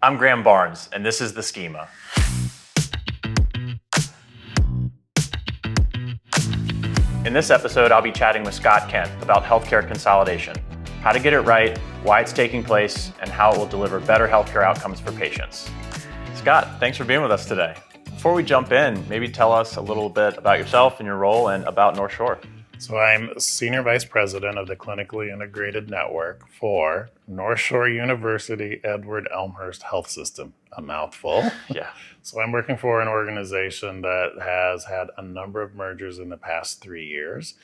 I'm Graham Barnes, and this is The Schema. In this episode, I'll be chatting with Scott Kent about healthcare consolidation, how to get it right, why it's taking place, and how it will deliver better healthcare outcomes for patients. Scott, thanks for being with us today. Before we jump in, maybe tell us a little bit about yourself and your role and about North Shore. So I'm Senior Vice President of the Clinically Integrated Network for North Shore University Edward Elmhurst Health System, a mouthful. Yeah. So I'm working for an organization that has had a number of mergers in the past three years.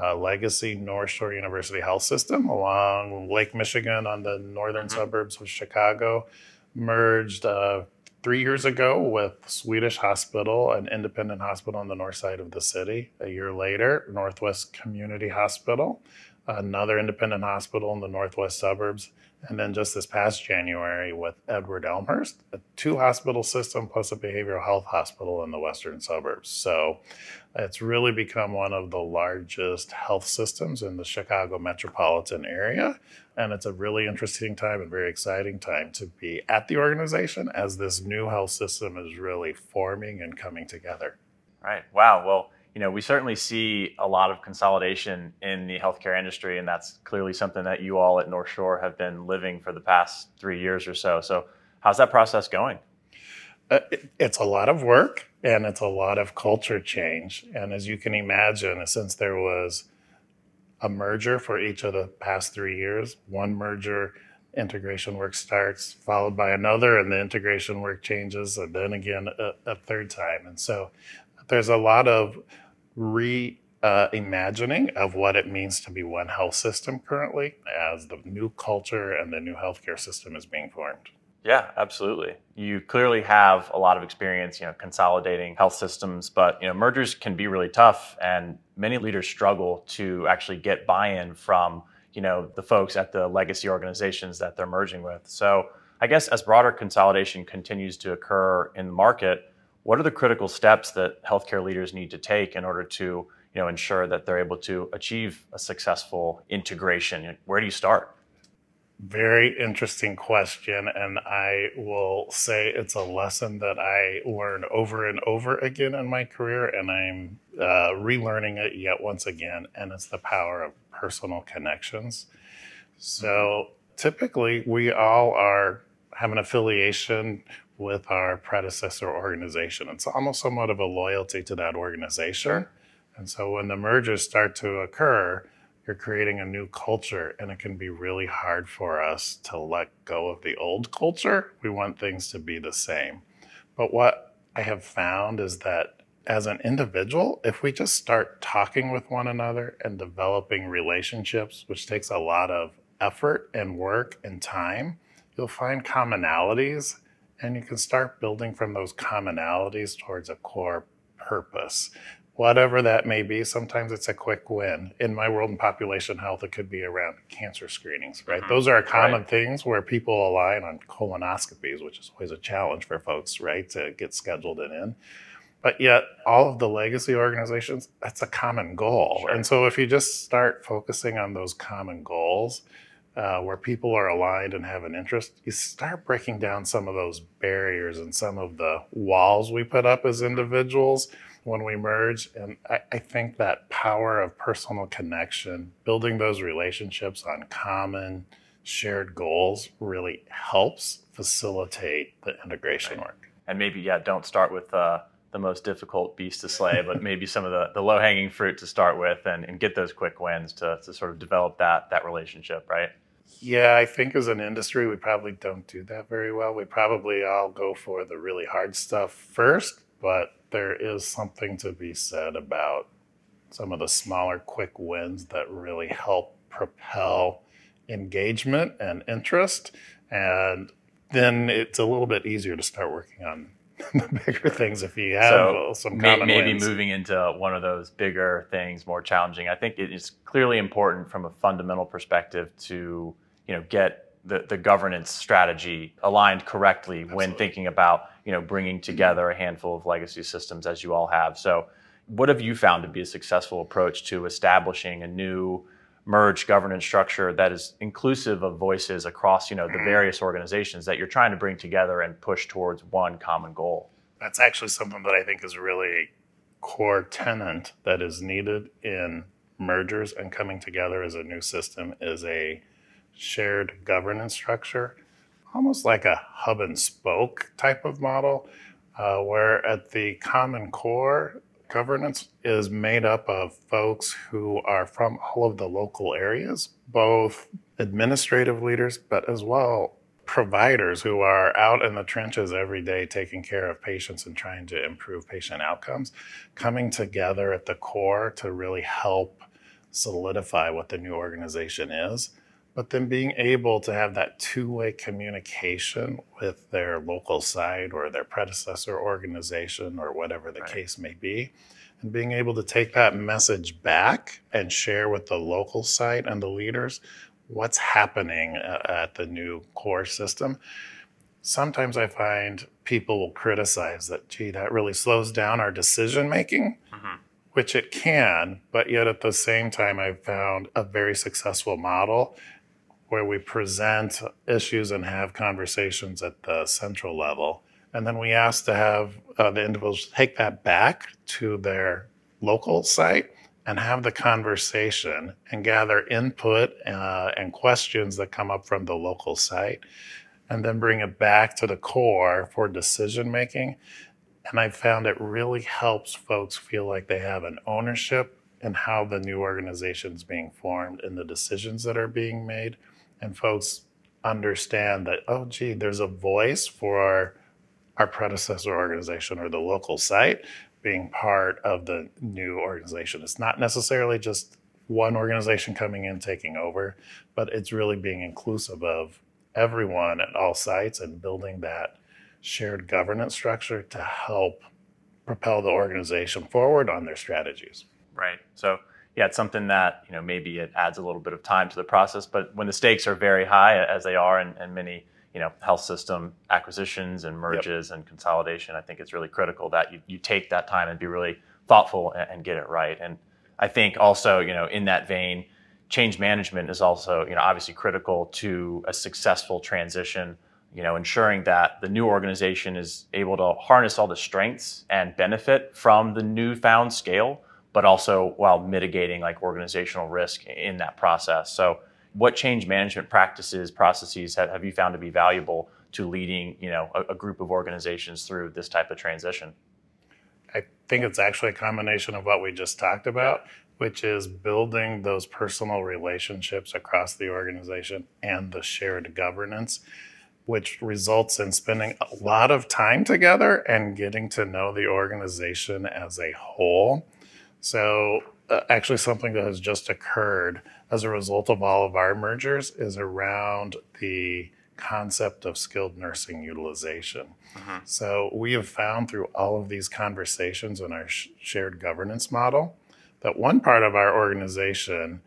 Uh, legacy North Shore University Health System along Lake Michigan on the northern Mhm. suburbs of Chicago merged uh, three years ago with Swedish Hospital, an independent hospital on the north side of the city. A year later, Northwest Community Hospital, another independent hospital in the northwest suburbs. And then just this past January with Edward Elmhurst, a two hospital system plus a behavioral health hospital in the western suburbs. So it's really become one of the largest health systems in the Chicago metropolitan area. And it's a really interesting time and very exciting time to be at the organization as this new health system is really forming and coming together. Right. Wow. Well, you know, we certainly see a lot of consolidation in the healthcare industry, and that's clearly something that you all at North Shore have been living for the past three years or so. So, how's that process going? Uh, it- it's a lot of work and it's a lot of culture change. And as you can imagine, since there was a merger for each of the past three years, one merger integration work starts, followed by another, and the integration work changes, and then again a, a third time. And so there's a lot of re uh, imagining of what it means to be one health system currently as the new culture and the new healthcare system is being formed. Yeah, absolutely. You clearly have a lot of experience, you know, consolidating health systems, but you know, mergers can be really tough, and many leaders struggle to actually get buy-in from you know the folks at the legacy organizations that they're merging with. So, I guess as broader consolidation continues to occur in the market, what are the critical steps that healthcare leaders need to take in order to you know ensure that they're able to achieve a successful integration? Where do you start? Very interesting question. And I will say it's a lesson that I learned over and over again in my career. And I'm uh, relearning it yet once again. And it's the power of personal connections. So typically, we all are have an affiliation with our predecessor organization. It's almost somewhat of a loyalty to that organization. And so when the mergers start to occur, you're creating a new culture and it can be really hard for us to let go of the old culture. We want things to be the same. But what I have found is that as an individual, if we just start talking with one another and developing relationships, which takes a lot of effort and work and time, you'll find commonalities and you can start building from those commonalities towards a core purpose whatever that may be. Sometimes it's a quick win. In my world in population health, it could be around cancer screenings, right? Mhm. Those are common Right. things where people align on colonoscopies, which is always a challenge for folks, right, to get scheduled and in. But yet, all of the legacy organizations, that's a common goal. Sure. And so, if you just start focusing on those common goals, uh, where people are aligned and have an interest, you start breaking down some of those barriers and some of the walls we put up as individuals when we merge. And I, I think that power of personal connection, building those relationships on common shared goals really helps facilitate the integration work. and maybe yeah don't start with uh, the most difficult beast to slay but maybe some of the, the low-hanging fruit to start with and, and get those quick wins to, to sort of develop that that relationship right Yeah, I think as an industry, we probably don't do that very well. We probably all go for the really hard stuff first, but there is something to be said about some of the smaller, quick wins that really help propel engagement and interest. And then it's a little bit easier to start working on the bigger things if you have So, some May- maybe wins. moving into one of those bigger things more challenging i think it is clearly important from a fundamental perspective to you know get the, the governance strategy aligned correctly when thinking about you know bringing together a handful of legacy systems as you all have. So what have you found to be a successful approach to establishing a new merged governance structure that is inclusive of voices across you know the mm-hmm. various organizations that you're trying to bring together and push towards one common goal? That's actually something that i think is really a core tenant that is needed in mergers and coming together as a new system is a shared governance structure almost like a hub and spoke type of model uh, where at the common core governance is made up of folks who are from all of the local areas, both administrative leaders, but as well providers who are out in the trenches every day taking care of patients and trying to improve patient outcomes, coming together at the core to really help solidify what the new organization is but then being able to have that two-way communication with their local site or their predecessor organization or whatever the right. case may be and being able to take that message back and share with the local site and the leaders what's happening at the new core system sometimes i find people will criticize that gee that really slows down our decision making mm-hmm. which it can but yet at the same time i've found a very successful model where we present issues and have conversations at the central level. And then we ask to have uh, the individuals take that back to their local site and have the conversation and gather input uh, and questions that come up from the local site and then bring it back to the core for decision making. And I found it really helps folks feel like they have an ownership in how the new organization is being formed and the decisions that are being made and folks understand that oh gee there's a voice for our, our predecessor organization or the local site being part of the new organization. It's not necessarily just one organization coming in taking over but it's really being inclusive of everyone at all sites and building that shared governance structure to help propel the organization forward on their strategies. Right. So yeah, it's something that you know maybe it adds a little bit of time to the process, but when the stakes are very high, as they are in, in many you know health system acquisitions and merges yep. and consolidation, I think it's really critical that you, you take that time and be really thoughtful and, and get it right. And I think also you know in that vein, change management is also you know obviously critical to a successful transition you know ensuring that the new organization is able to harness all the strengths and benefit from the newfound scale but also while mitigating like organizational risk in that process. So, what change management practices, processes have, have you found to be valuable to leading, you know, a, a group of organizations through this type of transition? I think it's actually a combination of what we just talked about, which is building those personal relationships across the organization and the shared governance, which results in spending a lot of time together and getting to know the organization as a whole so, uh, actually, something that has just occurred as a result of all of our mergers is around the concept of skilled nursing utilization. Mm-hmm. So, we have found through all of these conversations in our sh- shared governance model that one part of our organization,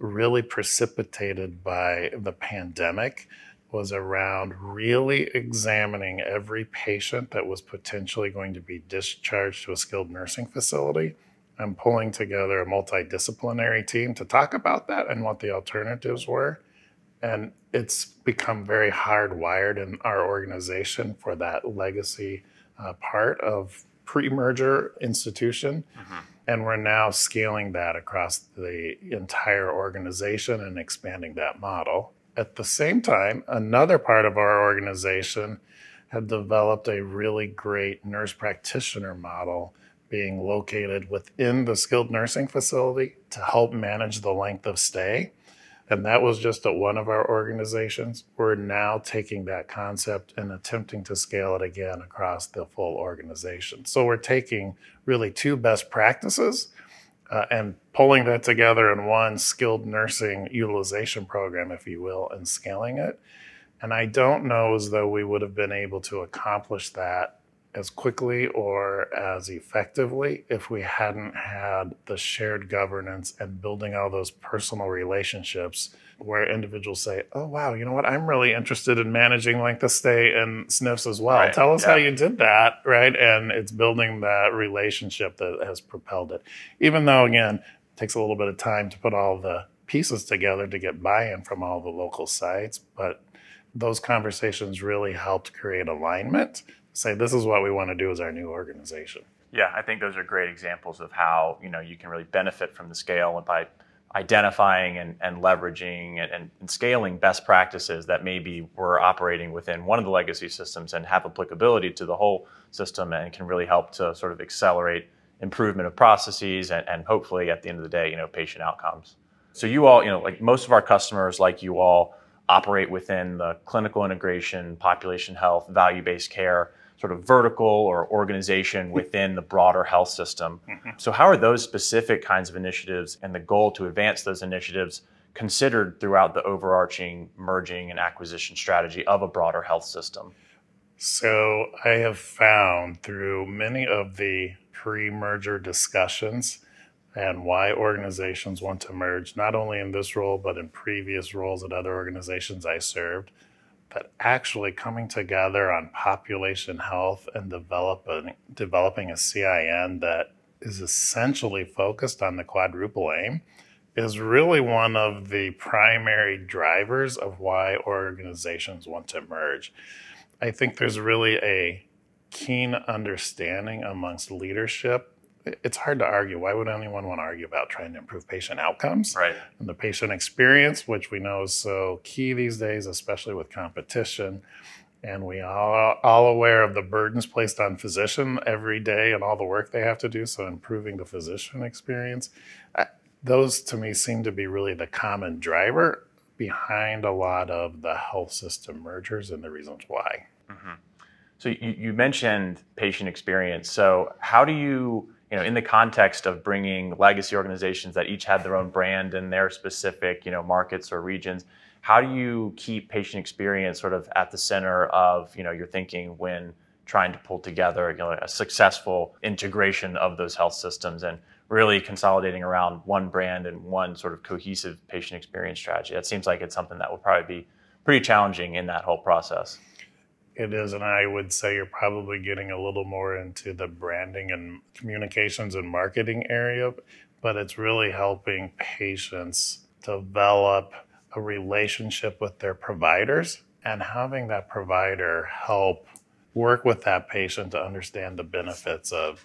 really precipitated by the pandemic, was around really examining every patient that was potentially going to be discharged to a skilled nursing facility I'm pulling together a multidisciplinary team to talk about that and what the alternatives were. And it's become very hardwired in our organization for that legacy uh, part of pre merger institution. Mm-hmm. And we're now scaling that across the entire organization and expanding that model. At the same time, another part of our organization had developed a really great nurse practitioner model being located within the skilled nursing facility to help manage the length of stay. And that was just at one of our organizations. We're now taking that concept and attempting to scale it again across the full organization. So we're taking really two best practices uh, and pulling that together in one skilled nursing utilization program, if you will, and scaling it. And I don't know as though we would have been able to accomplish that as quickly or as effectively if we hadn't had the shared governance and building all those personal relationships where individuals say, Oh, wow, you know what? I'm really interested in managing length of stay and SNFs as well. Right. Tell us yeah. how you did that, right? And it's building that relationship that has propelled it. Even though, again, it takes a little bit of time to put all the pieces together to get buy-in from all the local sites, but those conversations really helped create alignment. Say this is what we want to do as our new organization. Yeah, I think those are great examples of how you know you can really benefit from the scale and by identifying and, and leveraging and, and, scaling best practices that maybe were operating within one of the legacy systems and have applicability to the whole system and can really help to sort of accelerate improvement of processes and, and hopefully at the end of the day, you know, patient outcomes. So you all, you know, like most of our customers, like you all, operate within the clinical integration, population health, value-based care sort of vertical or organization within the broader health system. Mm-hmm. So, how are those specific kinds of initiatives and the goal to advance those initiatives considered throughout the overarching merging and acquisition strategy of a broader health system? So, I have found through many of the pre merger discussions and why organizations want to merge, not only in this role, but in previous roles at other organizations I served that actually coming together on population health and developing developing a CIN that is essentially focused on the quadruple aim is really one of the primary drivers of why organizations want to merge. I think there's really a keen understanding amongst leadership it's hard to argue. Why would anyone want to argue about trying to improve patient outcomes right. and the patient experience, which we know is so key these days, especially with competition? And we are all aware of the burdens placed on physician every day and all the work they have to do. So improving the physician experience, those to me seem to be really the common driver behind a lot of the health system mergers and the reasons why. Mm-hmm. So you, you mentioned patient experience. So how do you you know, in the context of bringing legacy organizations that each had their own brand in their specific, you know, markets or regions, how do you keep patient experience sort of at the center of, you know, your thinking when trying to pull together, you know, a successful integration of those health systems and really consolidating around one brand and one sort of cohesive patient experience strategy? That seems like it's something that will probably be pretty challenging in that whole process. It is, and I would say you're probably getting a little more into the branding and communications and marketing area, but it's really helping patients develop a relationship with their providers and having that provider help work with that patient to understand the benefits of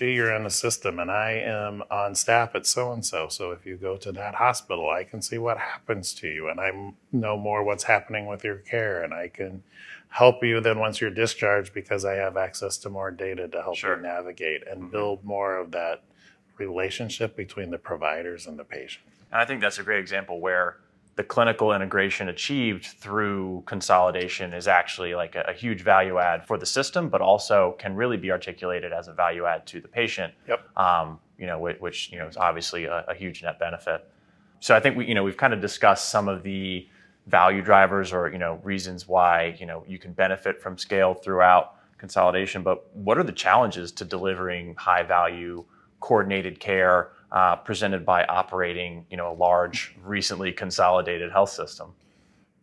gee, you're in the system and I am on staff at so and so. So if you go to that hospital, I can see what happens to you and I know more what's happening with your care and I can help you then once you're discharged because I have access to more data to help sure. you navigate and mm-hmm. build more of that relationship between the providers and the patient. And I think that's a great example where the clinical integration achieved through consolidation is actually like a, a, huge value add for the system, but also can really be articulated as a value add to the patient. Yep. Um, you know, which, which, you know is obviously a, a, huge net benefit. So I think we, you know, we've kind of discussed some of the value drivers or you know reasons why you know you can benefit from scale throughout consolidation. But what are the challenges to delivering high value coordinated care? Uh, presented by operating, you know, a large, recently consolidated health system?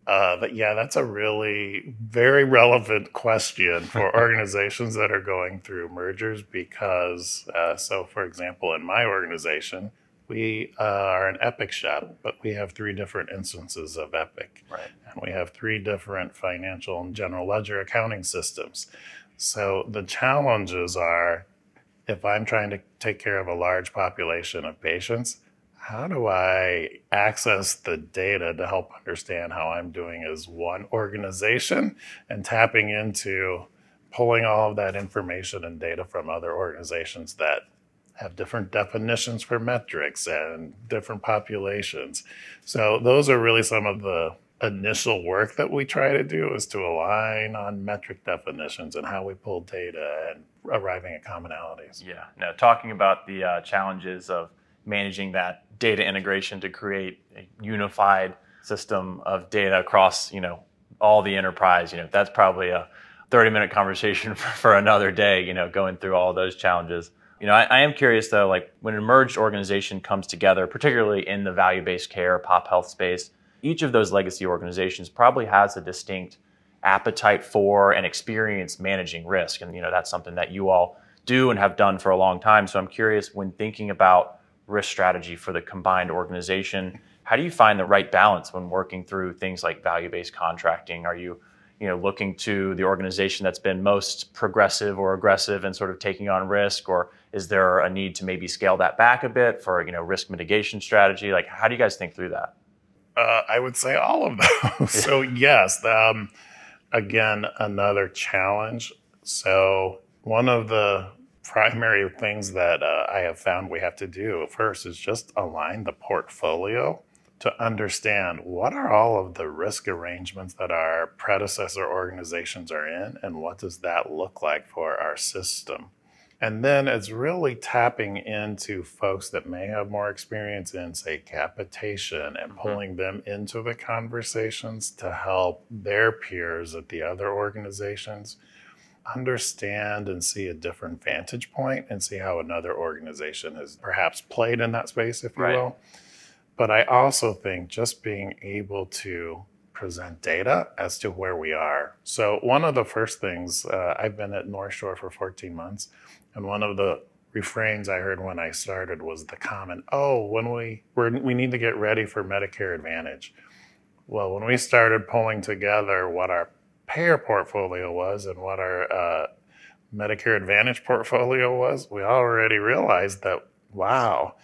Uh, but yeah, that's a really very relevant question for organizations that are going through mergers because, uh, so for example, in my organization, we uh, are an Epic shop, but we have three different instances of Epic. Right. And we have three different financial and general ledger accounting systems. So the challenges are if I'm trying to take care of a large population of patients, how do I access the data to help understand how I'm doing as one organization and tapping into pulling all of that information and data from other organizations that have different definitions for metrics and different populations. So those are really some of the initial work that we try to do is to align on metric definitions and how we pull data and arriving at commonalities. Yeah, Now, talking about the uh, challenges of managing that data integration to create a unified system of data across, you know, all the enterprise, you know, that's probably a 30 minute conversation for, for another day, you know, going through all those challenges. You know, I, I, am curious though, like when an merged organization comes together, particularly in the value based care, pop health space, each of those legacy organizations probably has a distinct appetite for and experience managing risk. And you know, that's something that you all do and have done for a long time. So I'm curious when thinking about risk strategy for the combined organization, How do you find the right balance when working through things like value-based contracting? Are you you know looking to the organization that's been most progressive or aggressive and sort of taking on risk or is there a need to maybe scale that back a bit for you know risk mitigation strategy like how do you guys think through that uh, i would say all of those. So yes um, again another challenge. So one of the primary things that uh, i have found we have to do first is just align the portfolio to understand what are all of the risk arrangements that our predecessor organizations are in and what does that look like for our system and then it's really tapping into folks that may have more experience in say capitation and mm-hmm. pulling them into the conversations to help their peers at the other organizations understand and see a different vantage point and see how another organization has perhaps played in that space if you right. will but I also think just being able to present data as to where we are. So, one of the first things, uh, I've been at North Shore for 14 months, and one of the refrains I heard when I started was the common, "Oh, when we we need to get ready for Medicare Advantage." Well, when we started pulling together what our payer portfolio was and what our uh, Medicare Advantage portfolio was, we already realized that wow,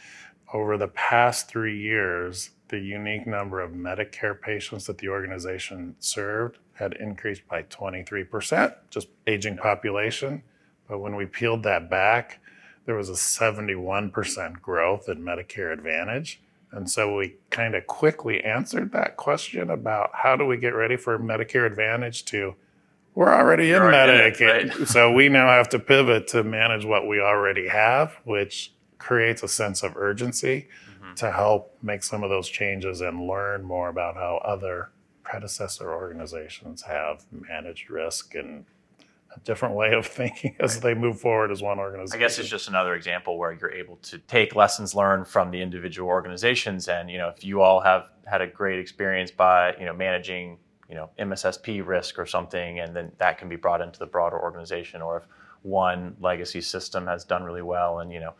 over the past three years, the unique number of Medicare patients that the organization served had increased by 23%, just aging population. But when we peeled that back, there was a 71% growth in Medicare Advantage. And so we kind of quickly answered that question about how do we get ready for Medicare Advantage to we're already in Medicaid. Right. so we now have to pivot to manage what we already have, which creates a sense of urgency mm-hmm. to help make some of those changes and learn more about how other predecessor organizations have managed risk and a different way of thinking as they move forward as one organization. I guess it's just another example where you're able to take lessons learned from the individual organizations and you know if you all have had a great experience by you know managing you know MSSP risk or something and then that can be brought into the broader organization or if one legacy system has done really well and you know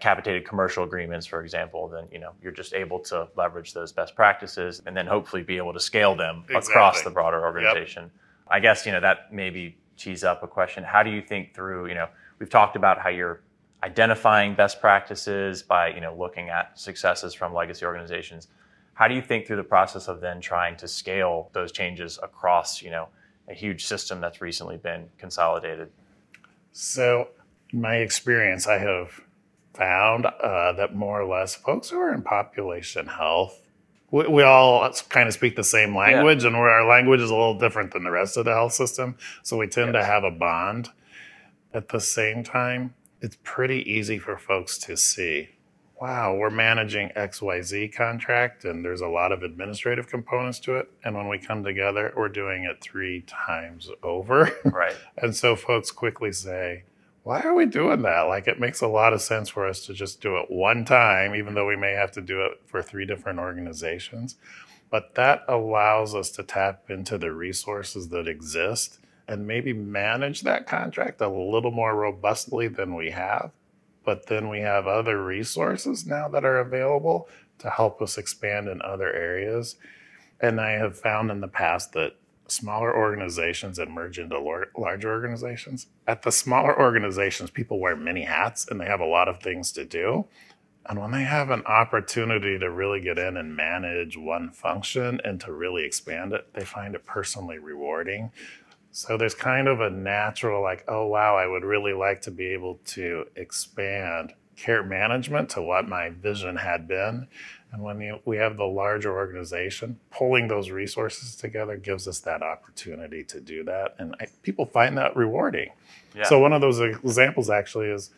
capitated commercial agreements, for example, then you know you're just able to leverage those best practices and then hopefully be able to scale them exactly. across the broader organization. Yep. I guess you know that maybe tease up a question. How do you think through? You know, we've talked about how you're identifying best practices by you know looking at successes from legacy organizations. How do you think through the process of then trying to scale those changes across you know a huge system that's recently been consolidated? So, my experience, I have found uh, that more or less folks who are in population health, we, we all kind of speak the same language, yeah. and where our language is a little different than the rest of the health system. So we tend yes. to have a bond. At the same time, it's pretty easy for folks to see wow, we're managing XYZ contract and there's a lot of administrative components to it. And when we come together, we're doing it three times over. Right. and so folks quickly say, why are we doing that? Like, it makes a lot of sense for us to just do it one time, even though we may have to do it for three different organizations. But that allows us to tap into the resources that exist and maybe manage that contract a little more robustly than we have. But then we have other resources now that are available to help us expand in other areas. And I have found in the past that smaller organizations and merge into larger organizations. At the smaller organizations, people wear many hats and they have a lot of things to do. And when they have an opportunity to really get in and manage one function and to really expand it, they find it personally rewarding. So there's kind of a natural, like, oh, wow, I would really like to be able to expand care management to what my vision had been. And when you, we have the larger organization, pulling those resources together gives us that opportunity to do that. And I, people find that rewarding. Yeah. So, one of those examples actually is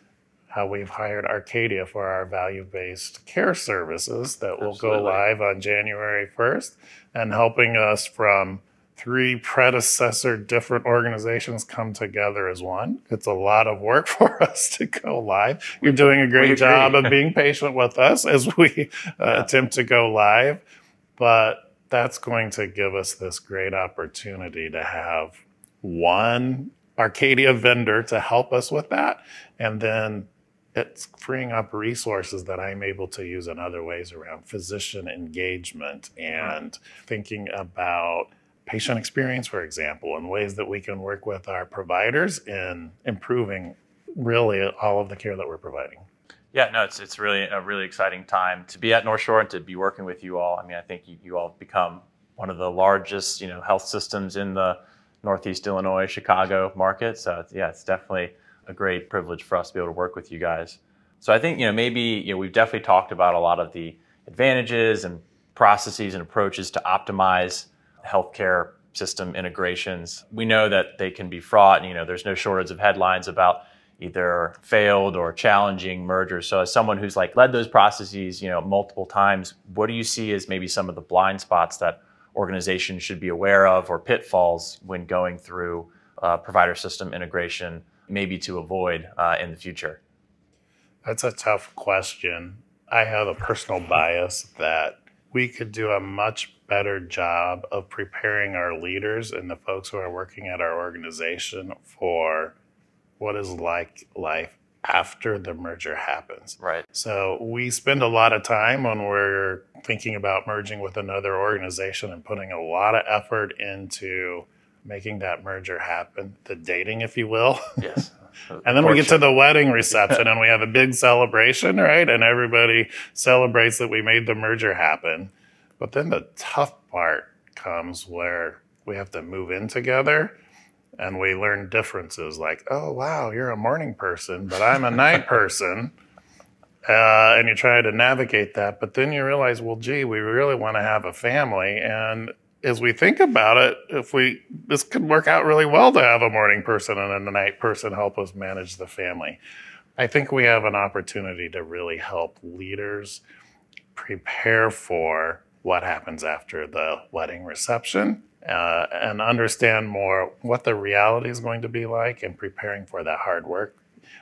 how we've hired Arcadia for our value based care services that will Absolutely. go live on January 1st and helping us from three predecessor different organizations come together as one. It's a lot of work for us to go live. You're doing a great job of being patient with us as we uh, yeah. attempt to go live, but that's going to give us this great opportunity to have one Arcadia vendor to help us with that and then it's freeing up resources that I'm able to use in other ways around physician engagement and thinking about patient experience, for example, and ways that we can work with our providers in improving really all of the care that we're providing. Yeah, no, it's it's really a really exciting time to be at North Shore and to be working with you all. I mean, I think you, you all have become one of the largest, you know, health systems in the Northeast Illinois, Chicago market. So yeah, it's definitely a great privilege for us to be able to work with you guys. So I think you know maybe you know we've definitely talked about a lot of the advantages and processes and approaches to optimize healthcare system integrations. We know that they can be fraught, and you know there's no shortage of headlines about either failed or challenging mergers. So as someone who's like led those processes, you know, multiple times, what do you see as maybe some of the blind spots that organizations should be aware of or pitfalls when going through uh, provider system integration, maybe to avoid uh, in the future? That's a tough question. I have a personal bias that we could do a much better job of preparing our leaders and the folks who are working at our organization for what is like life after the merger happens. Right. So we spend a lot of time when we're thinking about merging with another organization and putting a lot of effort into making that merger happen, the dating, if you will. Yes. and then we get to the wedding reception and we have a big celebration, right? And everybody celebrates that we made the merger happen. But then the tough part comes where we have to move in together and we learn differences like, oh, wow, you're a morning person, but I'm a night person. Uh, and you try to navigate that. But then you realize, well, gee, we really want to have a family. And as we think about it, if we this could work out really well to have a morning person and a night person help us manage the family. I think we have an opportunity to really help leaders prepare for what happens after the wedding reception uh, and understand more what the reality is going to be like and preparing for that hard work.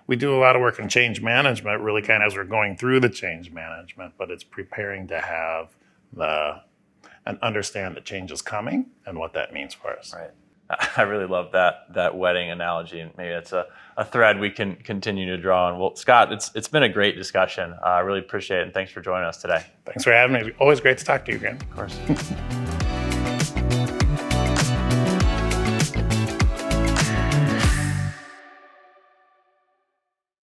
We do a lot of work in change management, really kind of as we're going through the change management, but it's preparing to have the and understand that change is coming and what that means for us. Right. I really love that that wedding analogy, and maybe it's a, a thread we can continue to draw on. Well, Scott, it's it's been a great discussion. Uh, I really appreciate it, and thanks for joining us today. Thanks for having me. Always great to talk to you again. Of course.